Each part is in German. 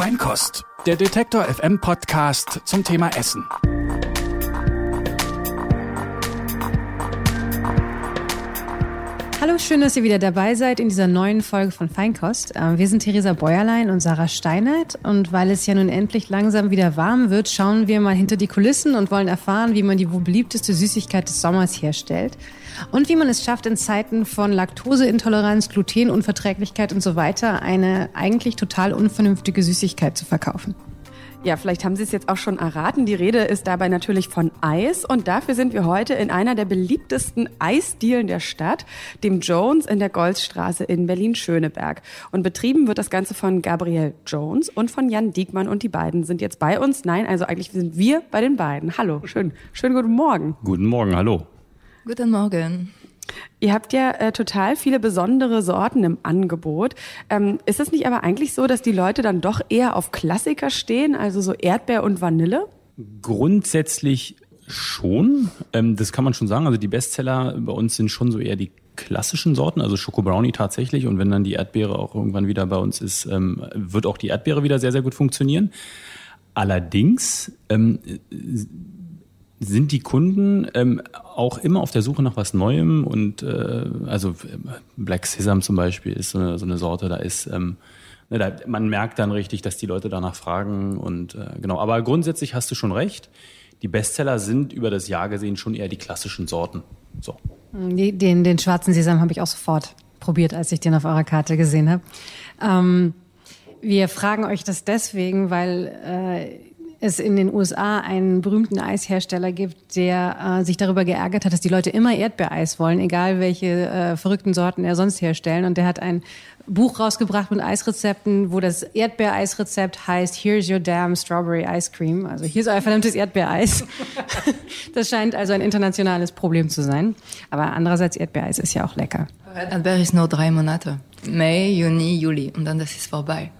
Feinkost, der Detektor FM Podcast zum Thema Essen. Hallo, schön, dass ihr wieder dabei seid in dieser neuen Folge von Feinkost. Ähm, wir sind Theresa Bäuerlein und Sarah Steinert und weil es ja nun endlich langsam wieder warm wird, schauen wir mal hinter die Kulissen und wollen erfahren, wie man die wohl beliebteste Süßigkeit des Sommers herstellt und wie man es schafft, in Zeiten von Laktoseintoleranz, Glutenunverträglichkeit und so weiter eine eigentlich total unvernünftige Süßigkeit zu verkaufen. Ja, vielleicht haben Sie es jetzt auch schon erraten. Die Rede ist dabei natürlich von Eis. Und dafür sind wir heute in einer der beliebtesten Eisdielen der Stadt, dem Jones in der Goldstraße in Berlin-Schöneberg. Und betrieben wird das Ganze von Gabriel Jones und von Jan Diekmann. Und die beiden sind jetzt bei uns. Nein, also eigentlich sind wir bei den beiden. Hallo, schön, schönen guten Morgen. Guten Morgen, hallo. Guten Morgen. Ihr habt ja äh, total viele besondere Sorten im Angebot. Ähm, ist es nicht aber eigentlich so, dass die Leute dann doch eher auf Klassiker stehen, also so Erdbeer und Vanille? Grundsätzlich schon. Ähm, das kann man schon sagen. Also die Bestseller bei uns sind schon so eher die klassischen Sorten, also Schoko Brownie tatsächlich. Und wenn dann die Erdbeere auch irgendwann wieder bei uns ist, ähm, wird auch die Erdbeere wieder sehr, sehr gut funktionieren. Allerdings ähm, sind die Kunden ähm, auch immer auf der Suche nach was Neuem und äh, also Black Sesame zum Beispiel ist so eine, so eine Sorte, da ist ähm, ne, da, man merkt dann richtig, dass die Leute danach fragen und äh, genau. Aber grundsätzlich hast du schon recht. Die Bestseller sind über das Jahr gesehen schon eher die klassischen Sorten. So. Den, den schwarzen Sesam habe ich auch sofort probiert, als ich den auf eurer Karte gesehen habe. Ähm, wir fragen euch das deswegen, weil äh, es in den USA einen berühmten Eishersteller gibt, der äh, sich darüber geärgert hat, dass die Leute immer Erdbeereis wollen, egal welche äh, verrückten Sorten er sonst herstellen. Und der hat ein Buch rausgebracht mit Eisrezepten, wo das Erdbeereisrezept heißt Here's your damn strawberry ice cream. Also hier ist euer verdammtes Erdbeereis. das scheint also ein internationales Problem zu sein. Aber andererseits Erdbeereis ist ja auch lecker. Erdbeer ist nur drei Monate. Mai, Juni, Juli. Und dann das ist vorbei.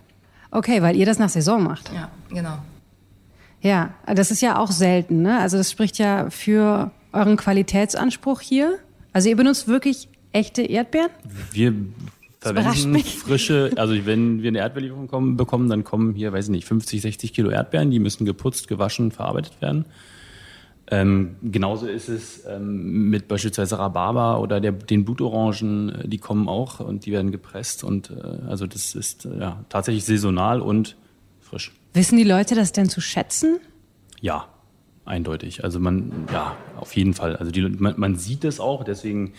Okay, weil ihr das nach Saison macht. Ja, genau. Ja, das ist ja auch selten. Ne? Also das spricht ja für euren Qualitätsanspruch hier. Also ihr benutzt wirklich echte Erdbeeren? Wir verwenden frische, also wenn wir eine Erdbeerlieferung bekommen, dann kommen hier, weiß ich nicht, 50, 60 Kilo Erdbeeren, die müssen geputzt, gewaschen, verarbeitet werden. Ähm, genauso ist es ähm, mit beispielsweise Rhabarber oder der, den Blutorangen, die kommen auch und die werden gepresst und äh, also das ist äh, ja tatsächlich saisonal und frisch. Wissen die Leute das denn zu schätzen? Ja, eindeutig. Also man, ja, auf jeden Fall. Also die, man, man sieht es auch, deswegen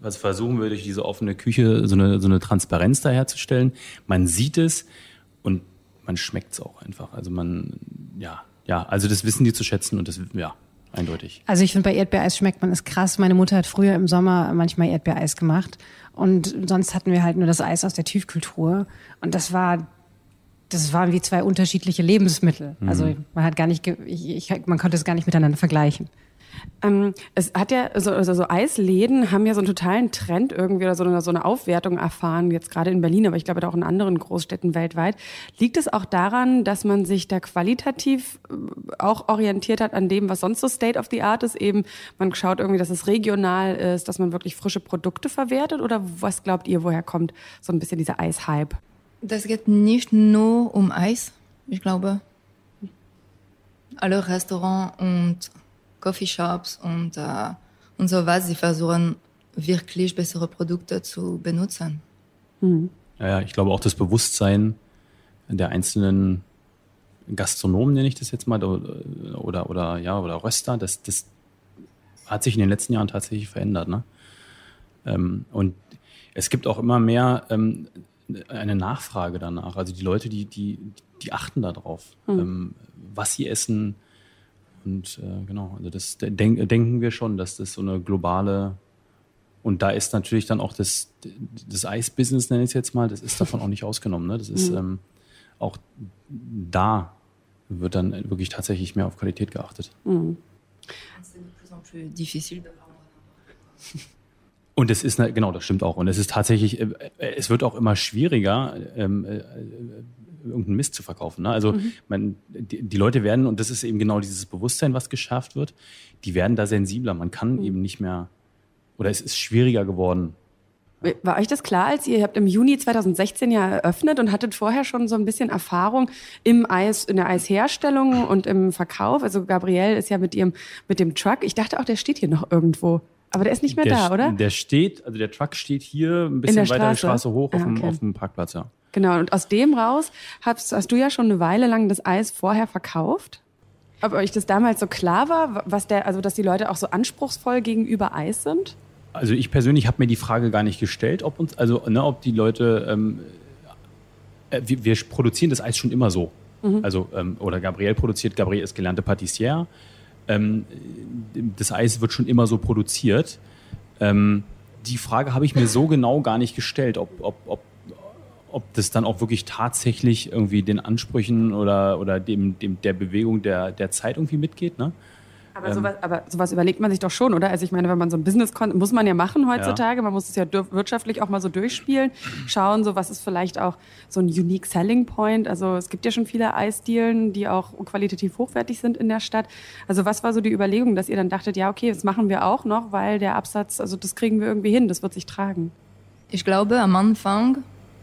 was versuchen wir durch diese offene Küche so eine, so eine Transparenz da herzustellen. Man sieht es und man schmeckt es auch einfach. Also man, ja, ja, also das wissen die zu schätzen und das, ja, eindeutig. Also ich finde, bei Erdbeereis schmeckt man es krass. Meine Mutter hat früher im Sommer manchmal Erdbeereis gemacht und sonst hatten wir halt nur das Eis aus der Tiefkühltruhe und das war das waren wie zwei unterschiedliche Lebensmittel. Mhm. Also man hat gar nicht, ich, ich, man konnte es gar nicht miteinander vergleichen. Ähm, es hat ja so, also so Eisläden haben ja so einen totalen Trend irgendwie oder so eine, so eine Aufwertung erfahren, jetzt gerade in Berlin, aber ich glaube auch in anderen Großstädten weltweit. Liegt es auch daran, dass man sich da qualitativ äh, auch orientiert hat an dem, was sonst so State of the Art ist? Eben, man schaut irgendwie, dass es regional ist, dass man wirklich frische Produkte verwertet oder was glaubt ihr, woher kommt so ein bisschen dieser Eishype? Das geht nicht nur um Eis, ich glaube. Alle Restaurants und Coffeeshops und, äh, und so was, sie versuchen wirklich bessere Produkte zu benutzen. Mhm. Ja, ja, ich glaube auch das Bewusstsein der einzelnen Gastronomen, nenne ich das jetzt mal, oder, oder, oder ja, oder Röster, das, das hat sich in den letzten Jahren tatsächlich verändert. Ne? Ähm, und es gibt auch immer mehr ähm, eine Nachfrage danach. Also die Leute, die, die, die achten darauf, mhm. ähm, was sie essen. Und äh, genau, also das denk, denken wir schon, dass das so eine globale und da ist natürlich dann auch das, das Eisbusiness, nenne ich es jetzt mal, das ist davon auch nicht ausgenommen. Ne? Das ist mhm. ähm, auch da wird dann wirklich tatsächlich mehr auf Qualität geachtet. Mhm. Und es ist, genau, das stimmt auch. Und es ist tatsächlich, äh, es wird auch immer schwieriger, ähm, äh, irgendeinen Mist zu verkaufen. Ne? Also mhm. man, die, die, Leute werden, und das ist eben genau dieses Bewusstsein, was geschärft wird, die werden da sensibler. Man kann mhm. eben nicht mehr, oder es ist schwieriger geworden, War euch das klar, als ihr, ihr habt im Juni 2016 ja eröffnet und hattet vorher schon so ein bisschen Erfahrung im Eis, in der Eisherstellung und im Verkauf? Also Gabrielle ist ja mit ihrem, mit dem Truck. Ich dachte auch, der steht hier noch irgendwo. Aber der ist nicht mehr der, da, oder? Der steht, also der Truck steht hier ein bisschen weiter die Straße? Straße hoch auf, Ah, dem, okay. auf dem Parkplatz, ja. Genau, und aus dem raus hast, hast du ja schon eine Weile lang das Eis vorher verkauft. Ob euch das damals so klar war, was der, also dass die Leute auch so anspruchsvoll gegenüber Eis sind? Also ich persönlich habe mir die Frage gar nicht gestellt, ob uns, also ne, ob die Leute, ähm, äh, wir, wir produzieren das Eis schon immer so. Also ähm, oder Gabrielle produziert, Gabrielle ist gelernte Patissiere. Ähm, das Eis wird schon immer so produziert. Ähm, die Frage habe ich mir so genau gar nicht gestellt, ob, ob, ob, ob das dann auch wirklich tatsächlich irgendwie den Ansprüchen oder, oder dem, dem, der Bewegung der, der Zeit irgendwie mitgeht. Ne? Aber, sowas, aber sowas überlegt man sich doch schon, oder? Also ich meine, wenn man so ein Business muss man ja machen heutzutage. Man muss es ja wirtschaftlich auch mal so durchspielen, schauen, so was ist vielleicht auch so ein unique selling point. Also es gibt ja schon viele Eisdielen, die auch qualitativ hochwertig sind in der Stadt. Also was war so die Überlegung, dass ihr dann dachtet, ja okay, das machen wir auch noch, weil der Absatz, also das kriegen wir irgendwie hin, das wird sich tragen. Ich glaube, am Anfang,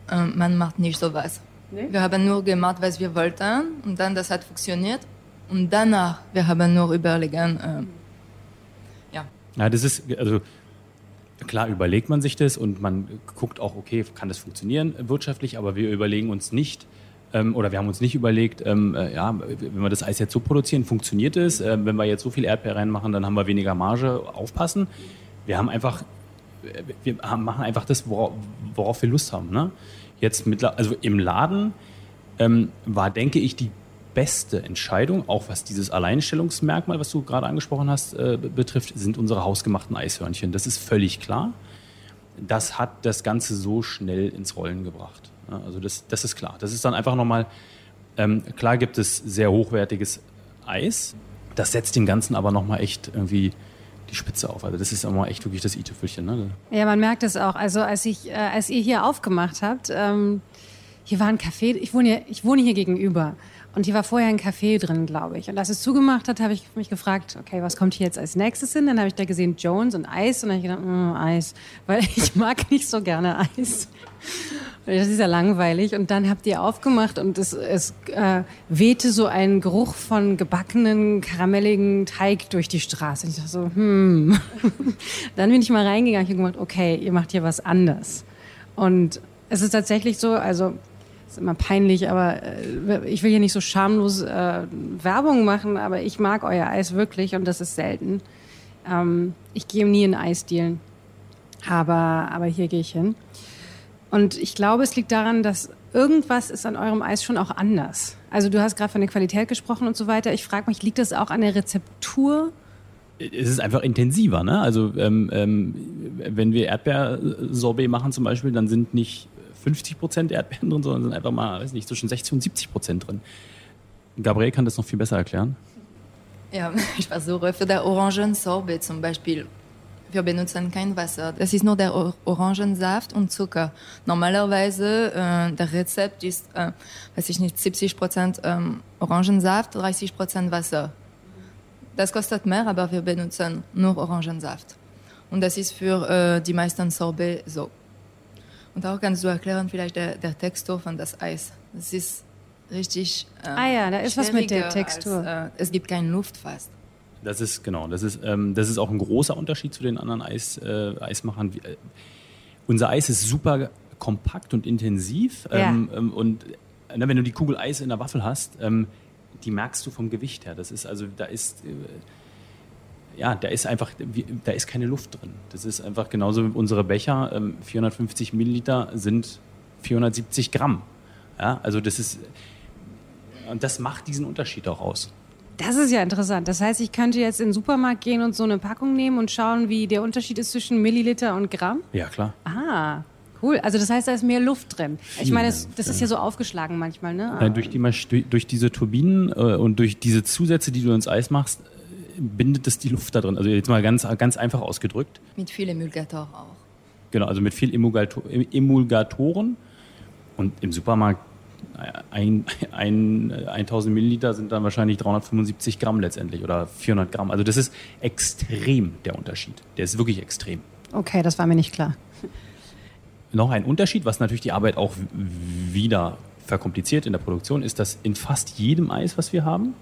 äh, man macht nicht sowas. Wir haben nur gemacht, was wir wollten und dann das hat funktioniert. Und danach, wir haben nur überlegen, äh, ja. Ja, das ist, also klar überlegt man sich das und man guckt auch, okay, kann das funktionieren wirtschaftlich, aber wir überlegen uns nicht, ähm, oder wir haben uns nicht überlegt, ähm, äh, ja, wenn wir das Eis jetzt so produzieren, funktioniert es? Ähm, wenn wir jetzt so viel Erdbeer reinmachen, dann haben wir weniger Marge, aufpassen. Wir haben einfach, äh, wir haben, machen einfach das, worauf, worauf wir Lust haben. Ne? Jetzt mit, also im Laden ähm, war, denke ich, die beste Entscheidung, auch was dieses Alleinstellungsmerkmal, was du gerade angesprochen hast, äh, betrifft, sind unsere hausgemachten Eishörnchen. Das ist völlig klar. Das hat das Ganze so schnell ins Rollen gebracht. Also das, das ist klar. Das ist dann einfach nochmal, ähm, klar gibt es sehr hochwertiges Eis. Das setzt dem Ganzen aber nochmal echt irgendwie die Spitze auf. Also das ist immer echt wirklich das i-Tüpfelchen. Ne? Ja, man merkt es auch. Also als ich, äh, als ihr hier aufgemacht habt, ähm, hier war ein Café. Ich wohne, hier, ich wohne hier gegenüber und hier war vorher ein Café drin, glaube ich. Und als es zugemacht hat, habe ich mich gefragt, okay, was kommt hier jetzt als nächstes hin? Dann habe ich da gesehen Jones und Eis und dann habe ich gedacht, mm, Eis, weil ich mag nicht so gerne Eis. Das ist ja langweilig. Und dann habt ihr aufgemacht und es, es äh, wehte so ein Geruch von gebackenen, karamelligen Teig durch die Straße. Und ich dachte so, hm. Dann bin ich mal reingegangen und hab gemacht, okay, ihr macht hier was anders. Und es ist tatsächlich so, also ist immer peinlich, aber äh, ich will hier nicht so schamlos äh, Werbung machen, aber ich mag euer Eis wirklich und das ist selten. Ähm, ich gehe nie in Eisdielen, aber, aber hier gehe ich hin. Und ich glaube, es liegt daran, dass irgendwas ist an eurem Eis schon auch anders. Also du hast gerade von der Qualität gesprochen und so weiter. Ich frage mich, liegt das auch an der Rezeptur? es ist einfach intensiver. Ne? Also ähm, ähm, wenn wir Erdbeersorbet machen zum Beispiel, dann sind nicht 50 Prozent Erdbeeren drin, sondern sind einfach mal, weiß nicht, zwischen 60 und 70 Prozent drin. Gabriel kann das noch viel besser erklären. Ja, ich versuche für der Orangensorbet zum Beispiel. Wir benutzen kein Wasser. Das ist nur der Or Orangensaft und Zucker. Normalerweise, äh, der Rezept ist, äh, weiß ich nicht, 70 Prozent ähm, Orangensaft, 30 Prozent Wasser. Das kostet mehr, aber wir benutzen nur Orangensaft. Und das ist für äh, die meisten Sorbet so. Und auch kannst du erklären vielleicht der, der Textur von das Eis. Das ist richtig. Äh, Ah ja, da ist was mit der Textur. Als, äh, es gibt keine Luft fast. Das ist genau, das ist, ähm, das ist auch ein großer Unterschied zu den anderen Eis, äh, Eismachern. Wie, äh, unser Eis ist super kompakt und intensiv. Ja. Ähm, ähm, und äh, ne, wenn du die Kugel Eis in der Waffel hast, ähm, die merkst du vom Gewicht her. Das ist also, da ist, äh, ja, da ist einfach, da ist keine Luft drin. Das ist einfach genauso wie unsere Becher. Ähm, 450 Milliliter sind 470 Gramm. Ja, also das ist, und das macht diesen Unterschied auch aus. Das ist ja interessant. Das heißt, ich könnte jetzt in den Supermarkt gehen und so eine Packung nehmen und schauen, wie der Unterschied ist zwischen Milliliter und Gramm. Ja, klar. Ah, cool. Also das heißt, da ist mehr Luft drin. Ich meine, das, das ist ja so aufgeschlagen manchmal, ne? Nein, durch, die, durch, diese Turbinen äh, und durch diese Zusätze, die du ins Eis machst, bindet es die Luft da drin. Also jetzt mal ganz, ganz einfach ausgedrückt. Mit viel Emulgator auch. Genau, also mit viel Emulgato Emulgatoren. Und im Supermarkt ein, ein, äh, 1000 Milliliter sind dann wahrscheinlich 375 Gramm letztendlich oder 400 Gramm. Also das ist extrem der Unterschied. Der ist wirklich extrem. Okay, das war mir nicht klar. noch ein Unterschied, was natürlich die Arbeit auch wieder verkompliziert in der Produktion, ist, dass in fast jedem Eis, was wir haben,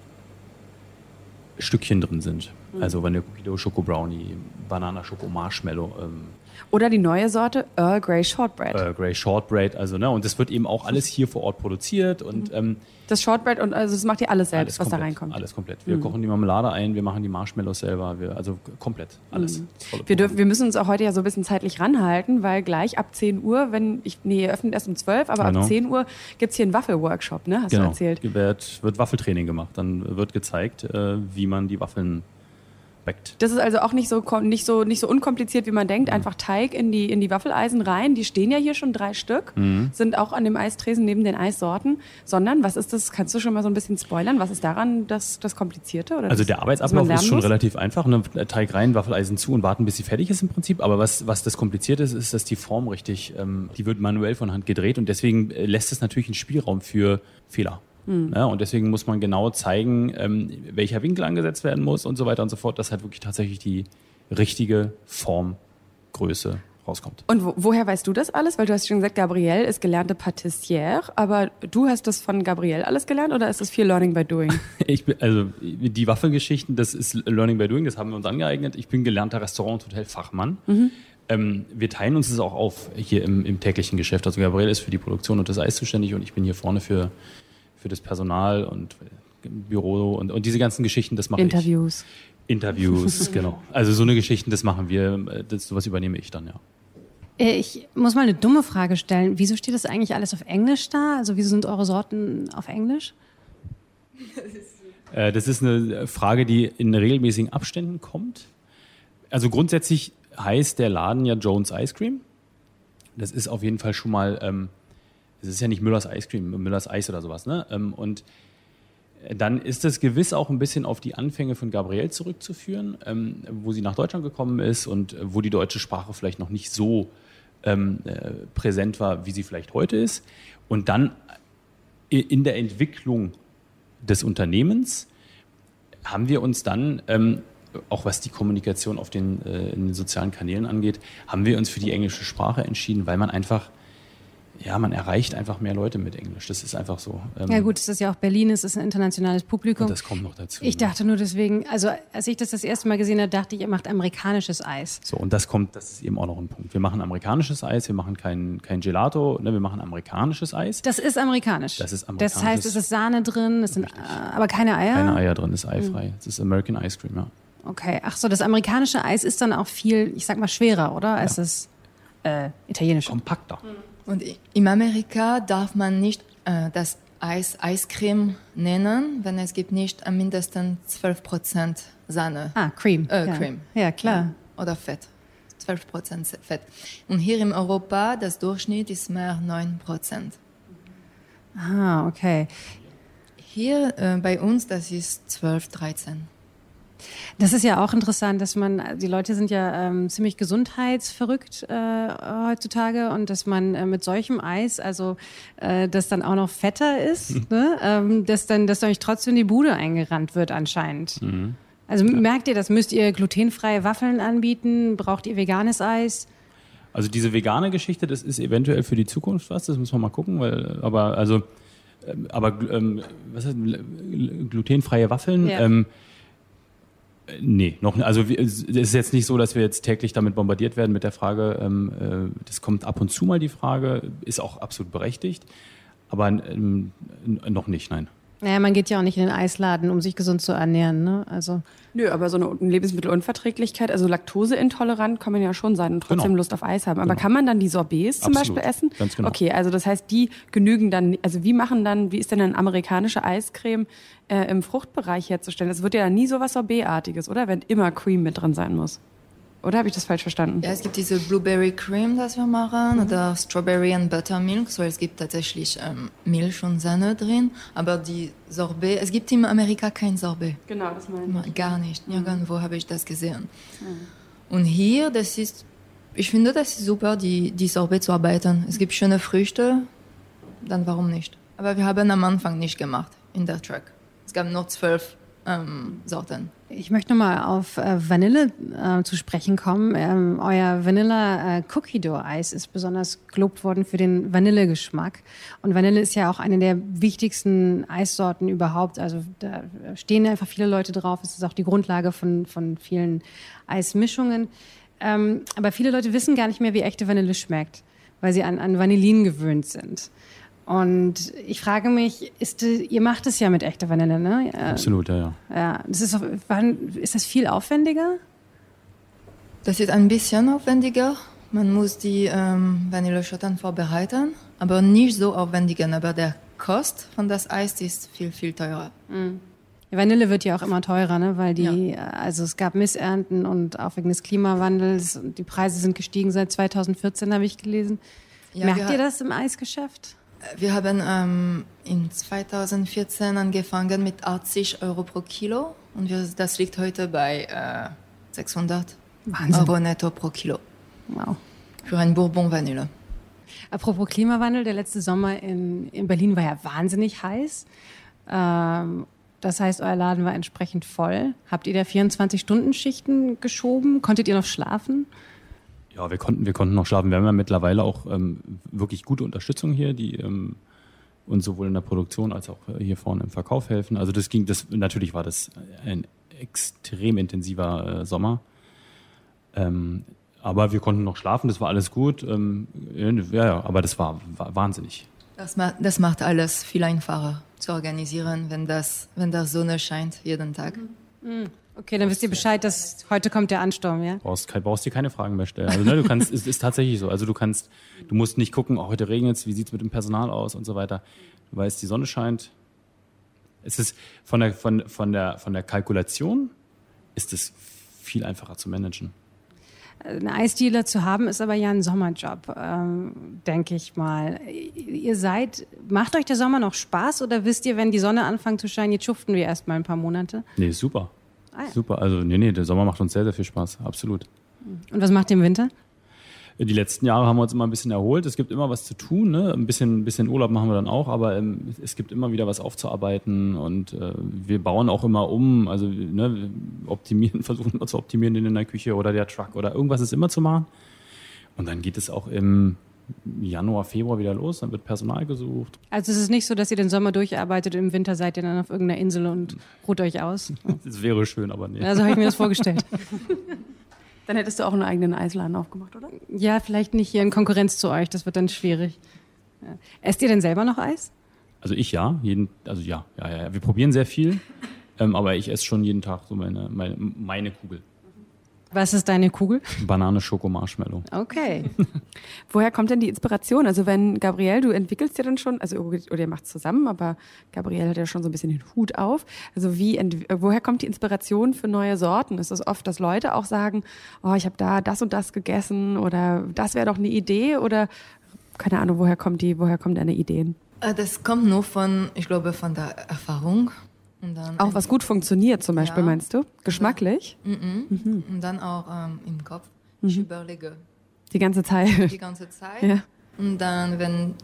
Stückchen drin sind. Mhm. Also Vanille Cookie Schoko Brownie, Banana Schoko Marshmallow. Ähm, oder die neue Sorte Earl Grey Shortbread. Earl Grey Shortbread, also ne, und das wird eben auch alles hier vor Ort produziert und mhm. ähm, das Shortbread und also das macht ihr alles selbst, alles was komplett, da reinkommt. Alles komplett. Wir mhm. kochen die Marmelade ein, wir machen die Marshmallows selber, wir, also komplett alles. Mhm. Wir, dürfen, wir müssen uns auch heute ja so ein bisschen zeitlich ranhalten, weil gleich ab 10 Uhr, wenn ich, nee, ihr öffnet erst um 12, aber genau. ab 10 Uhr gibt es hier einen Waffelworkshop, ne? Hast genau. du erzählt? Wird, wird Waffeltraining gemacht. Dann wird gezeigt, äh, wie man die Waffeln backt. Das ist also auch nicht so, nicht so, nicht so unkompliziert, wie man denkt. Mhm. Einfach Teig in die, in die Waffeleisen rein. Die stehen ja hier schon drei Stück, mhm. sind auch an dem Eistresen neben den Eissorten. Sondern, was ist das? Kannst du schon mal so ein bisschen spoilern? Was ist daran das, das Komplizierte? Oder also das, der Arbeitsablauf ist schon muss? relativ einfach. Ne? Teig rein, Waffeleisen zu und warten, bis sie fertig ist im Prinzip. Aber was, was das Komplizierte ist, ist, dass die Form richtig, ähm, die wird manuell von Hand gedreht und deswegen äh, lässt es natürlich einen Spielraum für Fehler. Mhm. Ja, und deswegen muss man genau zeigen, ähm, welcher Winkel angesetzt werden muss und so weiter und so fort, dass halt wirklich tatsächlich die richtige Formgröße rauskommt. Und wo, woher weißt du das alles? Weil du hast schon gesagt, Gabrielle ist gelernte Patissiere, aber du hast das von Gabrielle alles gelernt oder ist das viel Learning by Doing? ich bin, also die Waffelgeschichten, das ist Learning by Doing, das haben wir uns angeeignet. Ich bin gelernter Restaurant- und Hotelfachmann. Mhm. Ähm, wir teilen uns das auch auf hier im, im täglichen Geschäft. Also Gabrielle ist für die Produktion und das Eis zuständig und ich bin hier vorne für für das Personal und Büro und, und diese ganzen Geschichten, das mache Interviews. ich. Interviews. Interviews, genau. Also so eine Geschichten, das machen wir, das, sowas übernehme ich dann, ja. Äh, ich muss mal eine dumme Frage stellen. Wieso steht das eigentlich alles auf Englisch da? Also wieso sind eure Sorten auf Englisch? Äh, das ist eine Frage, die in regelmäßigen Abständen kommt. Also grundsätzlich heißt der Laden ja Jones Ice Cream. Das ist auf jeden Fall schon mal ähm, es ist ja nicht Müllers Ice Cream, Müllers Eis oder sowas. Ne? Ähm, und dann ist es gewiss auch ein bisschen auf die Anfänge von Gabrielle zurückzuführen, ähm, wo sie nach Deutschland gekommen ist und wo die deutsche Sprache vielleicht noch nicht so ähm, äh, präsent war, wie sie vielleicht heute ist. Und dann in der Entwicklung des Unternehmens haben wir uns dann, auch was die Kommunikation auf den, äh, in den sozialen Kanälen angeht, haben wir uns für die englische Sprache entschieden, weil man einfach ja, man erreicht einfach mehr Leute mit Englisch. Das ist einfach so. Ähm ja gut, es ist ja auch Berlin, es ist ein internationales Publikum. Und das kommt noch dazu. Ich dachte nur deswegen, also als ich das das erste Mal gesehen habe, dachte ich, ihr macht amerikanisches Eis. So, und das kommt, das ist eben auch noch ein Punkt. Wir machen amerikanisches Eis, wir machen kein, kein Gelato, ne, wir machen amerikanisches Eis. Das ist amerikanisch. Das ist amerikanisch. Das heißt, es ist Sahne drin, es sind äh, aber keine Eier? Keine Eier drin, ist eifrei. Mhm. Es ist American Ice Cream, ja. Okay, ach so, das amerikanische Eis ist dann auch viel, ich sag mal, schwerer, oder? Als ja. das äh, italienische. Kompakter. Mhm. Und in Amerika darf man nicht äh, das Eis Eiscreme nennen, wenn es gibt nicht mindestens 12 Prozent Sahne. Ah, Cream. Äh, ja. Cream. Ja, klar. Ja. Oder Fett. 12 Prozent Fett. Und hier in Europa, das Durchschnitt ist mehr 9 Prozent. Ah, okay. Hier äh, bei uns, das ist 12, 13. Das ist ja auch interessant, dass man, die Leute sind ja ähm, ziemlich gesundheitsverrückt äh, heutzutage und dass man äh, mit solchem Eis, also äh, das dann auch noch fetter ist, mhm. ne? ähm, dass dann, dass euch trotzdem die Bude eingerannt wird anscheinend. Mhm. Also ja. merkt ihr das? Müsst ihr glutenfreie Waffeln anbieten? Braucht ihr veganes Eis? Also diese vegane Geschichte, das ist eventuell für die Zukunft was, das muss man mal gucken, weil, aber also, ähm, aber ähm, was ist, glutenfreie Waffeln, ja. ähm, Nee, noch Also es ist jetzt nicht so, dass wir jetzt täglich damit bombardiert werden mit der Frage, ähm, äh, das kommt ab und zu mal die Frage, ist auch absolut berechtigt, aber ähm, noch nicht, nein. Naja, man geht ja auch nicht in den Eisladen, um sich gesund zu ernähren, ne? Also. Nö, aber so eine Lebensmittelunverträglichkeit, also Laktoseintolerant kann man ja schon sein und trotzdem genau. Lust auf Eis haben. Aber genau. kann man dann die Sorbets zum Absolut. Beispiel essen? Ganz genau. Okay, also das heißt, die genügen dann, also wie machen dann, wie ist denn eine amerikanische Eiscreme äh, im Fruchtbereich herzustellen? Es wird ja dann nie so was Sorbetartiges, oder? Wenn immer Cream mit drin sein muss. Oder habe ich das falsch verstanden? Ja, es gibt diese Blueberry Cream, das wir machen, mhm. oder Strawberry and Buttermilk. So, es gibt tatsächlich ähm, Milch und Sahne drin, aber die Sorbet, es gibt in Amerika kein Sorbet. Genau, das meine ich. Gar nicht, nirgendwo mhm. habe ich das gesehen. Mhm. Und hier, das ist, ich finde, das ist super, die, die Sorbet zu arbeiten. Es gibt schöne Früchte, dann warum nicht? Aber wir haben am Anfang nicht gemacht, in der Track. Es gab nur zwölf ähm, Sorten. Ich möchte nochmal auf äh, Vanille äh, zu sprechen kommen. Ähm, euer Vanilla äh, Cookie Dough Eis ist besonders gelobt worden für den Vanillegeschmack. Und Vanille ist ja auch eine der wichtigsten Eissorten überhaupt. Also da stehen einfach viele Leute drauf. Es ist auch die Grundlage von, von vielen Eismischungen. Ähm, aber viele Leute wissen gar nicht mehr, wie echte Vanille schmeckt, weil sie an, an Vanillin gewöhnt sind. Und ich frage mich, ist, ihr macht es ja mit echter Vanille, ne? Absolut, ja, ja. Ja, das ist, wann, ist das viel aufwendiger? Das ist ein bisschen aufwendiger. Man muss die ähm, Vanilleschotten vorbereiten, aber nicht so aufwendiger. Aber der Kost von das Eis ist viel, viel teurer. Mhm. Vanille wird ja auch immer teurer, ne? weil die, ja. also es gab Missernten und auch wegen des Klimawandels. Die Preise sind gestiegen seit 2014, habe ich gelesen. Ja, Merkt ihr das im Eisgeschäft? Wir haben ähm, in 2014 angefangen mit 80 Euro pro Kilo und wir, das liegt heute bei äh, 600 Wahnsinn. Euro netto pro Kilo. Wow. Für ein Bourbon Vanille. Apropos Klimawandel, der letzte Sommer in, in Berlin war ja wahnsinnig heiß. Ähm, das heißt, euer Laden war entsprechend voll. Habt ihr da 24-Stunden-Schichten geschoben? Konntet ihr noch schlafen? Ja, wir konnten, wir konnten noch schlafen. Wir haben ja mittlerweile auch ähm, wirklich gute Unterstützung hier, die ähm, uns sowohl in der Produktion als auch hier vorne im Verkauf helfen. Also das ging, das natürlich war das ein extrem intensiver äh, Sommer. Ähm, aber wir konnten noch schlafen, das war alles gut. Ähm, ja, ja, aber das war, war wahnsinnig. Das, ma das macht alles viel einfacher zu organisieren, wenn das, wenn das Sonne scheint jeden Tag. Mhm. Okay, dann wisst ihr Bescheid, dass heute kommt der Ansturm, ja? Brauchst, brauchst dir keine Fragen mehr stellen. Also, ne, du kannst, es ist tatsächlich so. Also du kannst, du musst nicht gucken, oh, heute regnet es, wie sieht's mit dem Personal aus und so weiter. Du weißt, die Sonne scheint. Es ist von der, von, von der, von der Kalkulation ist es viel einfacher zu managen. Ein Eisdealer zu haben, ist aber ja ein Sommerjob, ähm, denke ich mal. Ihr seid, macht euch der Sommer noch Spaß oder wisst ihr, wenn die Sonne anfängt zu scheinen, jetzt schuften wir erstmal ein paar Monate? Nee, super. Ah, ja. Super, also nee, nee, der Sommer macht uns sehr, sehr viel Spaß, absolut. Und was macht ihr im Winter? Die letzten Jahre haben wir uns immer ein bisschen erholt. Es gibt immer was zu tun. Ne? Ein, bisschen, ein bisschen Urlaub machen wir dann auch, aber ähm, es gibt immer wieder was aufzuarbeiten und äh, wir bauen auch immer um. Also ne, optimieren, versuchen immer zu optimieren in der Küche oder der Truck oder irgendwas ist immer zu machen. Und dann geht es auch im Januar, Februar wieder los, dann wird Personal gesucht. Also es ist nicht so, dass ihr den Sommer durcharbeitet, im Winter seid ihr dann auf irgendeiner Insel und ruht euch aus? Das wäre schön, aber nee. Also habe ich mir das vorgestellt. Dann hättest du auch einen eigenen Eisladen aufgemacht, oder? Ja, vielleicht nicht hier in Konkurrenz zu euch, das wird dann schwierig. Ja. Esst ihr denn selber noch Eis? Also ich ja, jeden, also ja, ja, ja. Wir probieren sehr viel, ähm, aber ich esse schon jeden Tag so meine, meine, meine Kugel. Was ist deine Kugel? Banane, Schoko, Marshmallow. Okay. Woher kommt denn die Inspiration? Also wenn Gabrielle, du entwickelst ja dann schon, also oder ihr macht zusammen, aber Gabrielle hat ja schon so ein bisschen den Hut auf. Also wie, woher kommt die Inspiration für neue Sorten? Ist es oft, dass Leute auch sagen, oh, ich habe da das und das gegessen oder das wäre doch eine Idee oder keine Ahnung, woher kommt die, woher kommen deine Ideen? Äh, das kommt nur von, ich glaube, von der Erfahrung auch was gut funktioniert zum Beispiel, ja. meinst du? Geschmacklich? Mhm. Mhm. Und dann auch ähm, im Kopf. Mhm. Ich überlege. Die ganze Zeit? Die ganze Zeit. Ja. Und dann, wenn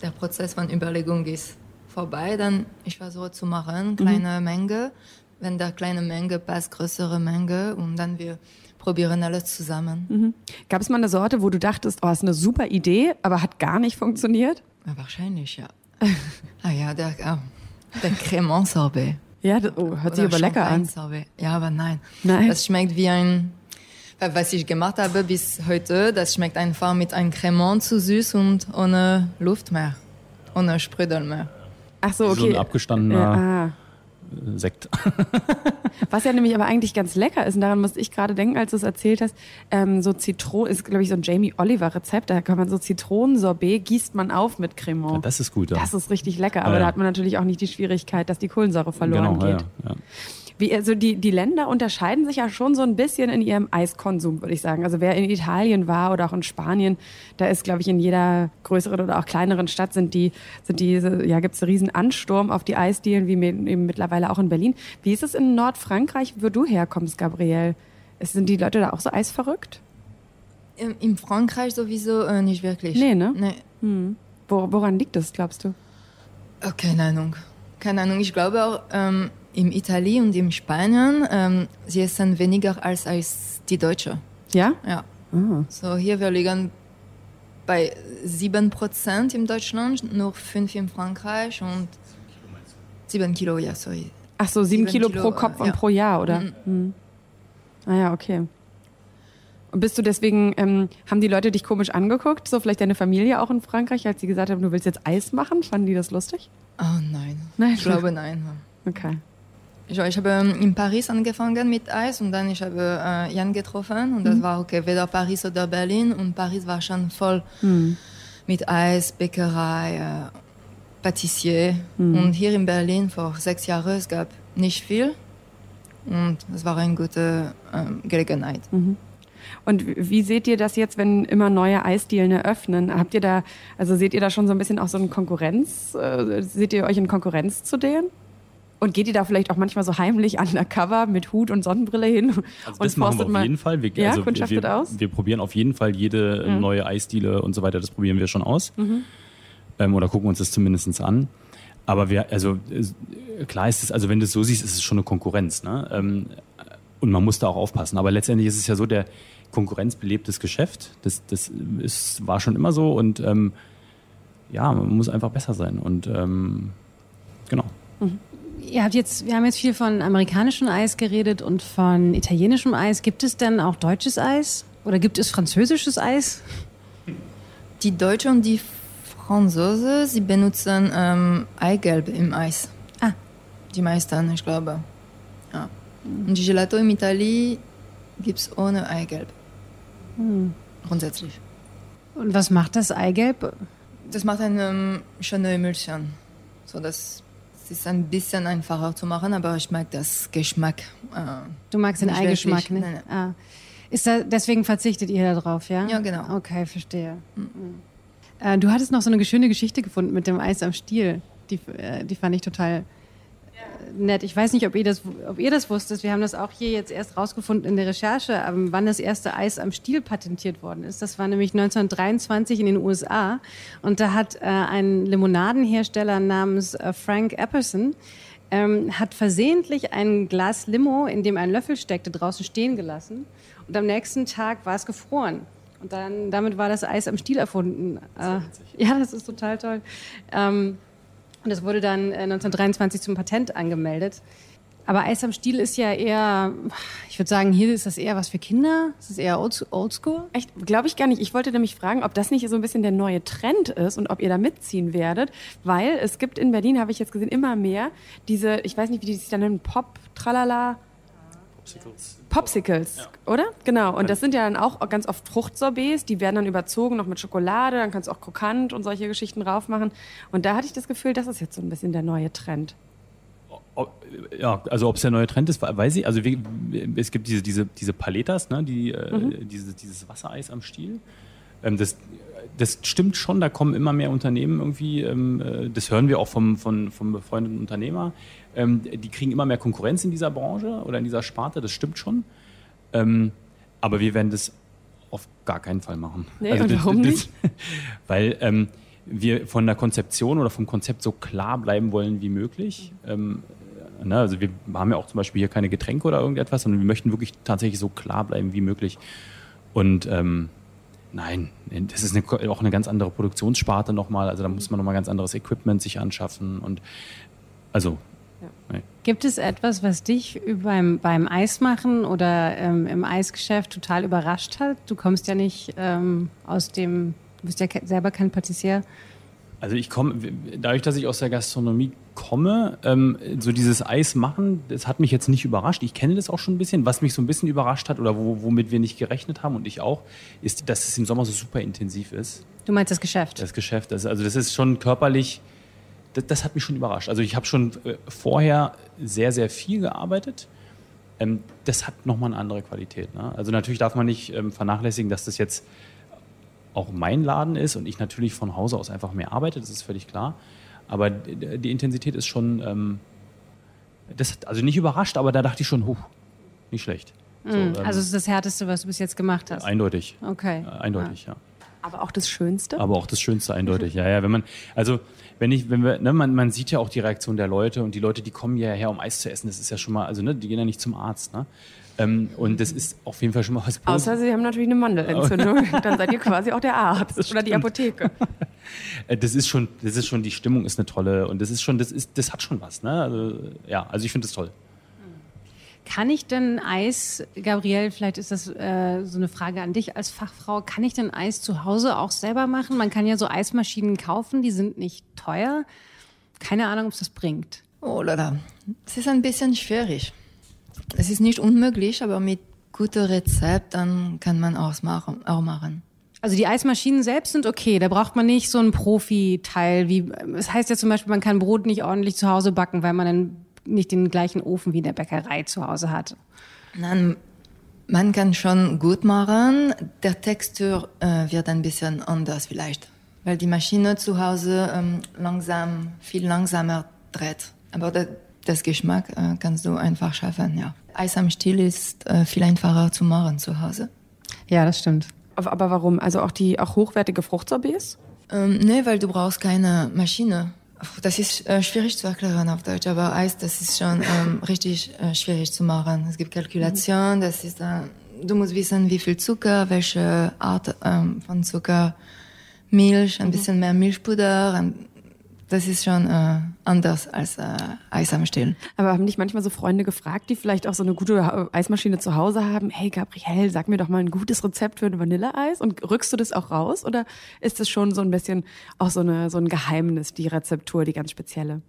der Prozess von Überlegung ist vorbei, dann ich versuche zu machen, mhm. kleine Menge. Wenn der kleine Menge passt, größere Menge und dann wir probieren alles zusammen. Mhm. Gab es mal eine Sorte, wo du dachtest, oh, ist eine super Idee, aber hat gar nicht funktioniert? Ja, wahrscheinlich, ja. ah ja, der, ah, der Cremant Sorbet. Ja, das, oh, hört sich aber lecker an. Sorbet. Ja, aber nein. Nein. Das schmeckt wie ein, was ich gemacht habe bis heute, das schmeckt einfach mit einem Cremant zu süß und ohne Luft mehr. Ohne Sprüdel mehr. Ach so, okay. So ein abgestandener. Ja, ah. Sekt. Was ja nämlich aber eigentlich ganz lecker ist, und daran musste ich gerade denken, als du es erzählt hast, ähm, so Zitronen, ist glaube ich so ein Jamie Oliver Rezept, da kann man so Zitronensorbet, gießt man auf mit Cremant. Ja, das ist gut, ja. Das ist richtig lecker, aber ja, da hat man natürlich auch nicht die Schwierigkeit, dass die Kohlensäure verloren genau, geht. Ja, ja. Wie, also die, die Länder unterscheiden sich ja schon so ein bisschen in ihrem Eiskonsum, würde ich sagen. Also wer in Italien war oder auch in Spanien, da ist, glaube ich, in jeder größeren oder auch kleineren Stadt sind die, sind diese, ja, gibt es einen riesen Ansturm auf die Eisdielen, wie eben mittlerweile auch in Berlin. Wie ist es in Nordfrankreich, wo du herkommst, Gabrielle? Sind die Leute da auch so eisverrückt? In, in Frankreich sowieso äh, nicht wirklich. Nee, ne? Nee. Hm. Wo, woran liegt das, glaubst du? Oh, keine Ahnung. Keine Ahnung. Ich glaube auch, ähm, in Italien und in Spanien, ähm, sie essen weniger als, als die Deutsche. Ja? Ja. So hier wir liegen bei 7% in Deutschland, nur 5 in Frankreich und 7 Kilo, ja, sorry. Ach so, sieben, Sieben Kilo, Kilo, pro Kopf äh, und ja. pro Jahr, oder? Mhm. Mhm. Ah ja, okay. Und bist du deswegen, ähm, haben die Leute dich komisch angeguckt, so vielleicht deine Familie auch in Frankreich, als sie gesagt haben, du willst jetzt Eis machen? Fanden die das lustig? Oh nein, Nein. ich glaube nein. Okay. Ich, ich habe ähm, in Paris angefangen mit Eis und dann ich habe äh, Jan getroffen und das war okay, weder Paris oder Berlin und Paris war schon voll mit Eis, Bäckerei, äh, Patissier und hier in Berlin vor sechs Jahren es gab nicht viel und es war eine gute ähm, Gelegenheit. Und wie- wie seht ihr das jetzt, wenn immer neue Eisdielen eröffnen? Habt ihr da, also seht ihr da schon so ein bisschen auch so eine Konkurrenz? Äh, seht ihr euch in Konkurrenz zu denen? Und geht ihr da vielleicht auch manchmal so heimlich undercover mit Hut und Sonnenbrille hin Also und das machen wir auf mal? jeden Fall. Wir, Ja, also wir, aus? wir probieren auf jeden Fall jede Ja. neue Eisdiele und so weiter, das probieren wir schon aus. Mhm. Ähm, oder gucken uns das zumindest an. Aber wir, also klar ist es, also wenn du es so siehst, ist es schon eine Konkurrenz. Ne? Ähm, und man muss da auch aufpassen. Aber letztendlich ist es ja so, der konkurrenzbelebtes Geschäft. Das, das ist, war schon immer so und ähm, ja, man muss einfach besser sein. Und ähm, genau. Ihr habt jetzt, wir haben jetzt viel von amerikanischem Eis geredet und von italienischem Eis. Gibt es denn auch deutsches Eis? Oder gibt es französisches Eis? Die Deutsche und die Franzose, sie benutzen ähm, Eigelb im Eis. Ah. Die meisten, ich glaube. Ja. Und die Gelato in Italien gibt es ohne Eigelb. Grundsätzlich. Und was macht das Eigelb? Das macht eine ähm, schöne Emulsion. So, das, das ist ein bisschen einfacher zu machen, aber ich mag das Geschmack. Äh, Du magst den Nicht Eigeschmack, ne? nein, Ah. Ist da, deswegen verzichtet ihr darauf, ja? Ja, genau. Okay, verstehe. Mhm. Äh, du hattest noch so eine schöne Geschichte gefunden mit dem Eis am Stiel. Die, äh, die fand ich total nett. Ich weiß nicht, ob ihr, das, ob ihr das wusstet. Wir haben das auch hier jetzt erst rausgefunden in der Recherche, ähm, wann das erste Eis am Stiel patentiert worden ist. Das war nämlich 1923 in den USA. Und da hat äh, ein Limonadenhersteller namens äh, Frank Epperson ähm, hat versehentlich ein Glas Limo, in dem ein Löffel steckte, draußen stehen gelassen. Und am nächsten Tag war es gefroren. Und dann, damit war das Eis am Stiel erfunden. Äh, ja, das ist total toll. Ähm, und das wurde dann äh, 1923 zum Patent angemeldet. Aber Eis am Stiel ist ja eher, ich würde sagen, hier ist das eher was für Kinder. Das ist eher old, oldschool. Echt, glaube ich gar nicht. Ich wollte nämlich fragen, ob das nicht so ein bisschen der neue Trend ist und ob ihr da mitziehen werdet, weil es gibt in Berlin, habe ich jetzt gesehen, immer mehr diese, ich weiß nicht, wie die sich dann nennen, Pop, Tralala, Popsicles, oder? Genau. Und das sind ja dann auch ganz oft Fruchtsorbets, die werden dann überzogen noch mit Schokolade, dann kannst du auch krokant und solche Geschichten drauf machen. Und da hatte ich das Gefühl, das ist jetzt so ein bisschen der neue Trend. Ja, also ob es der neue Trend ist, weiß ich. Also es gibt diese, diese, diese Paletas, ne, die, äh, diese, dieses Wassereis am Stiel. Ähm, das, das stimmt schon, da kommen immer mehr Unternehmen irgendwie, ähm, äh, das hören wir auch vom, von, vom befreundeten Unternehmer, ähm, die kriegen immer mehr Konkurrenz in dieser Branche oder in dieser Sparte, das stimmt schon. Aber wir werden das auf gar keinen Fall machen. Nee, und warum nicht? Weil ähm, wir von der Konzeption oder vom Konzept so klar bleiben wollen wie möglich. Ähm, ne, also wir haben ja auch zum Beispiel hier keine Getränke oder irgendetwas, sondern wir möchten wirklich tatsächlich so klar bleiben wie möglich. Und ähm, nein, das ist eine, auch eine ganz andere Produktionssparte nochmal. Also da muss man nochmal ganz anderes Equipment sich anschaffen. Und also, nee. Gibt es etwas, was dich beim, beim Eismachen oder ähm, im Eisgeschäft total überrascht hat? Du kommst ja nicht ähm, aus dem, du bist ja selber kein Patissier. Also ich komme, dadurch, dass ich aus der Gastronomie komme, ähm, so dieses Eis machen, das hat mich jetzt nicht überrascht. Ich kenne das auch schon ein bisschen. Was mich so ein bisschen überrascht hat oder wo, womit wir nicht gerechnet haben und ich auch, ist, dass es im Sommer so super intensiv ist, Du meinst das Geschäft? das Geschäft. Das, also das ist schon körperlich, das, das hat mich schon überrascht. Also ich habe schon äh, vorher sehr, sehr viel gearbeitet. Ähm, das hat nochmal eine andere Qualität. Ne? Also natürlich darf man nicht ähm, vernachlässigen, dass das jetzt auch mein Laden ist und ich natürlich von Hause aus einfach mehr arbeite, das ist völlig klar. Aber d- die Intensität ist schon, ähm, das hat also nicht überrascht, aber da dachte ich schon, huh, nicht schlecht. So, Mhm. ähm, also es ist das Härteste, was du bis jetzt gemacht hast. eindeutig. Okay. Eindeutig, ja. Aber auch das Schönste? Aber auch das Schönste eindeutig, ja, ja. Wenn man, also wenn ich, wenn wir, ne, man, man sieht ja auch die Reaktion der Leute und die Leute, die kommen ja her, um Eis zu essen. Das ist ja schon mal, also ne, die gehen ja nicht zum Arzt, ne? Ähm, und das ist auf jeden Fall schon mal was Positives. Außer Sie haben natürlich eine Mandelentzündung. Dann seid ihr quasi auch der Arzt oder die Apotheke. Äh, das ist schon, das ist schon, die Stimmung ist eine tolle und das ist schon, das ist, das hat schon was, ne? Also, ja, also ich finde das toll. Kann ich denn Eis, Gabrielle, vielleicht ist das äh, so eine Frage an dich als Fachfrau, kann ich denn Eis zu Hause auch selber machen? Man kann ja so Eismaschinen kaufen, die sind nicht teuer. Keine Ahnung, ob es das bringt. Oh lala, es ist ein bisschen schwierig. Es ist nicht unmöglich, aber mit gutem Rezept, dann kann man auch machen. Also die Eismaschinen selbst sind okay, da braucht man nicht so ein Profi-Teil. Wie, es das heißt ja zum Beispiel, man kann Brot nicht ordentlich zu Hause backen, weil man dann nicht den gleichen Ofen wie in der Bäckerei zu Hause hat. Nein, man kann schon gut machen. Der Textur äh, wird ein bisschen anders vielleicht, weil die Maschine zu Hause ähm, langsam, viel langsamer dreht. Aber der, das Geschmack äh, kannst du einfach schaffen, ja. Eis am Stiel ist äh, viel einfacher zu machen zu Hause. Ja, das stimmt. Aber, warum? Also auch die auch hochwertige Fruchtsorbets? Ähm, nee, weil du brauchst keine Maschine. Das ist äh, schwierig zu erklären auf Deutsch, aber Eis, das ist schon ähm, richtig äh, schwierig zu machen. Es gibt Kalkulation, das ist, äh, du musst wissen, wie viel Zucker, welche Art ähm, von Zucker, Milch, ein mhm. bisschen mehr Milchpuder, ein, das ist schon äh, anders als äh, Eis am Stiel. Aber haben dich manchmal so Freunde gefragt, die vielleicht auch so eine gute äh, Eismaschine zu Hause haben? Hey Gabriel, sag mir doch mal ein gutes Rezept für ein Vanilleeis. Und rückst du das auch raus? Oder ist das schon so ein bisschen auch so, eine, so ein Geheimnis, die Rezeptur, die ganz spezielle?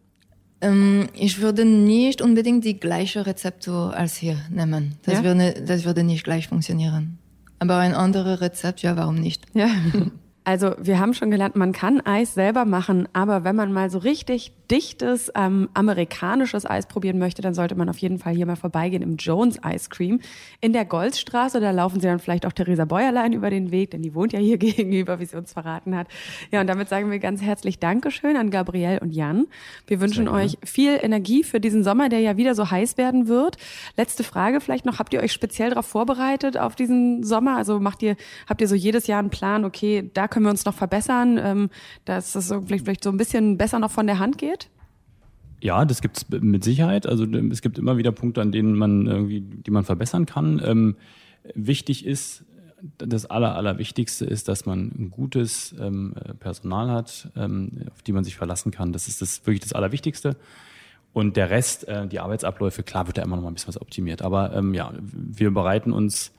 Ähm, ich würde nicht unbedingt die gleiche Rezeptur als hier nehmen. Das, ja? würde, das würde nicht gleich funktionieren. Aber ein anderes Rezept, ja, warum nicht? Ja. Also wir haben schon gelernt, man kann Eis selber machen, aber wenn man mal so richtig dichtes ähm, amerikanisches Eis probieren möchte, dann sollte man auf jeden Fall hier mal vorbeigehen im Jones Ice Cream in der Goldstraße. Da laufen sie dann vielleicht auch Theresa Bäuerlein über den Weg, denn die wohnt ja hier gegenüber, wie sie uns verraten hat. Ja, und damit sagen wir ganz herzlich Dankeschön an Gabrielle und Jan. Wir wünschen euch viel Energie für diesen Sommer, der ja wieder so heiß werden wird. Letzte Frage vielleicht noch, habt ihr euch speziell darauf vorbereitet auf diesen Sommer? Also macht ihr, habt ihr so jedes Jahr einen Plan, okay, da können wir uns noch verbessern, ähm, dass es so, vielleicht, vielleicht so ein bisschen besser noch von der Hand geht? Ja, das gibt es mit Sicherheit. Also es gibt immer wieder Punkte, an denen man irgendwie, die man verbessern kann. Ähm, wichtig ist, das Aller, Allerwichtigste ist, dass man ein gutes ähm, Personal hat, ähm, auf die man sich verlassen kann. Das ist das wirklich das Allerwichtigste. Und der Rest, äh, die Arbeitsabläufe, klar wird da immer noch mal ein bisschen was optimiert. Aber ähm, ja, wir bereiten uns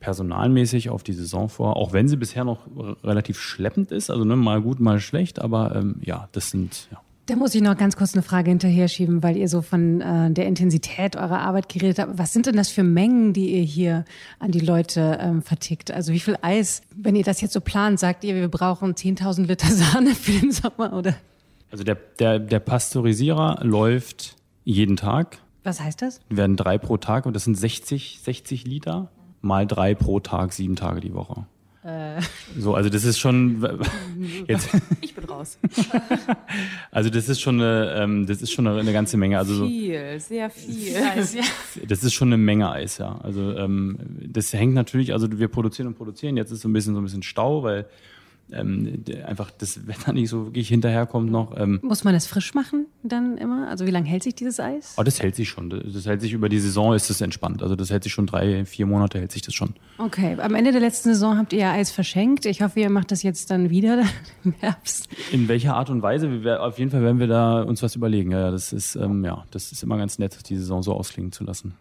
personalmäßig auf die Saison vor, auch wenn sie bisher noch relativ schleppend ist, also ne, mal gut, mal schlecht, aber ähm, ja, das sind ja. Da muss ich noch ganz kurz eine Frage hinterher schieben, weil ihr so von äh, der Intensität eurer Arbeit geredet habt. Was sind denn das für Mengen, die ihr hier an die Leute ähm, vertickt? Also wie viel Eis, wenn ihr das jetzt so plant, sagt ihr, wir brauchen 10.000 Liter Sahne für den Sommer, oder? Also der, der, der Pasteurisierer läuft jeden Tag. Was heißt das? Wir werden drei pro Tag und das sind 60, 60 Liter mal drei pro Tag, sieben Tage die Woche. Äh. So, also das ist schon jetzt. Ich bin raus. also das ist schon eine, ähm, das ist schon eine, ganze Menge. Also viel, sehr viel. Das ist schon eine Menge Eis, ja. Also ähm, das hängt natürlich, also wir produzieren und produzieren. Jetzt ist so ein bisschen so ein bisschen Stau, weil ähm, einfach das Wetter nicht so wirklich hinterherkommt noch. Ähm, Muss man es frisch machen dann immer? Also wie lange hält sich dieses Eis? Oh, das hält sich schon. Das hält sich über die Saison ist es entspannt. Also das hält sich schon drei, vier Monate hält sich das schon. Okay. Am Ende der letzten Saison habt ihr Eis verschenkt. Ich hoffe, ihr macht das jetzt dann wieder im Herbst. In welcher Art und Weise? Auf jeden Fall werden wir da uns was überlegen. Ja, das ist ähm, ja, das ist immer ganz nett, die Saison so ausklingen zu lassen.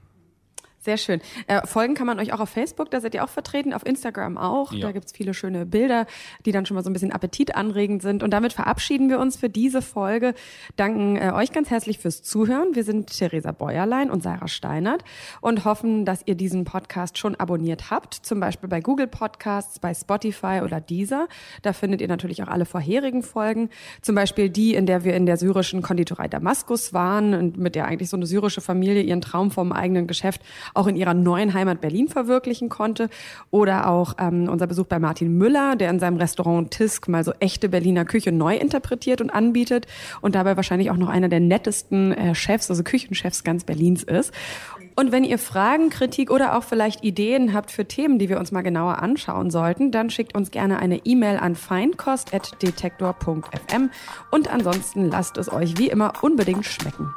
Sehr schön. Äh, folgen kann man euch auch auf Facebook, da seid ihr auch vertreten, auf Instagram auch. Ja. Da gibt's viele schöne Bilder, die dann schon mal so ein bisschen appetitanregend sind. Und damit verabschieden wir uns für diese Folge. Danken äh, euch ganz herzlich fürs Zuhören. Wir sind Theresa Bäuerlein und Sarah Steinert und hoffen, dass ihr diesen Podcast schon abonniert habt, zum Beispiel bei Google Podcasts, bei Spotify oder Deezer. Da findet ihr natürlich auch alle vorherigen Folgen, zum Beispiel die, in der wir in der syrischen Konditorei Damaskus waren und mit der eigentlich so eine syrische Familie ihren Traum vom eigenen Geschäft auch in ihrer neuen Heimat Berlin verwirklichen konnte. Oder auch ähm, unser Besuch bei Martin Müller, der in seinem Restaurant Tisk mal so echte Berliner Küche neu interpretiert und anbietet und dabei wahrscheinlich auch noch einer der nettesten äh, Chefs, also Küchenchefs ganz Berlins ist. Und wenn ihr Fragen, Kritik oder auch vielleicht Ideen habt für Themen, die wir uns mal genauer anschauen sollten, dann schickt uns gerne eine E-Mail an feinkost.detektor.fm und ansonsten lasst es euch wie immer unbedingt schmecken.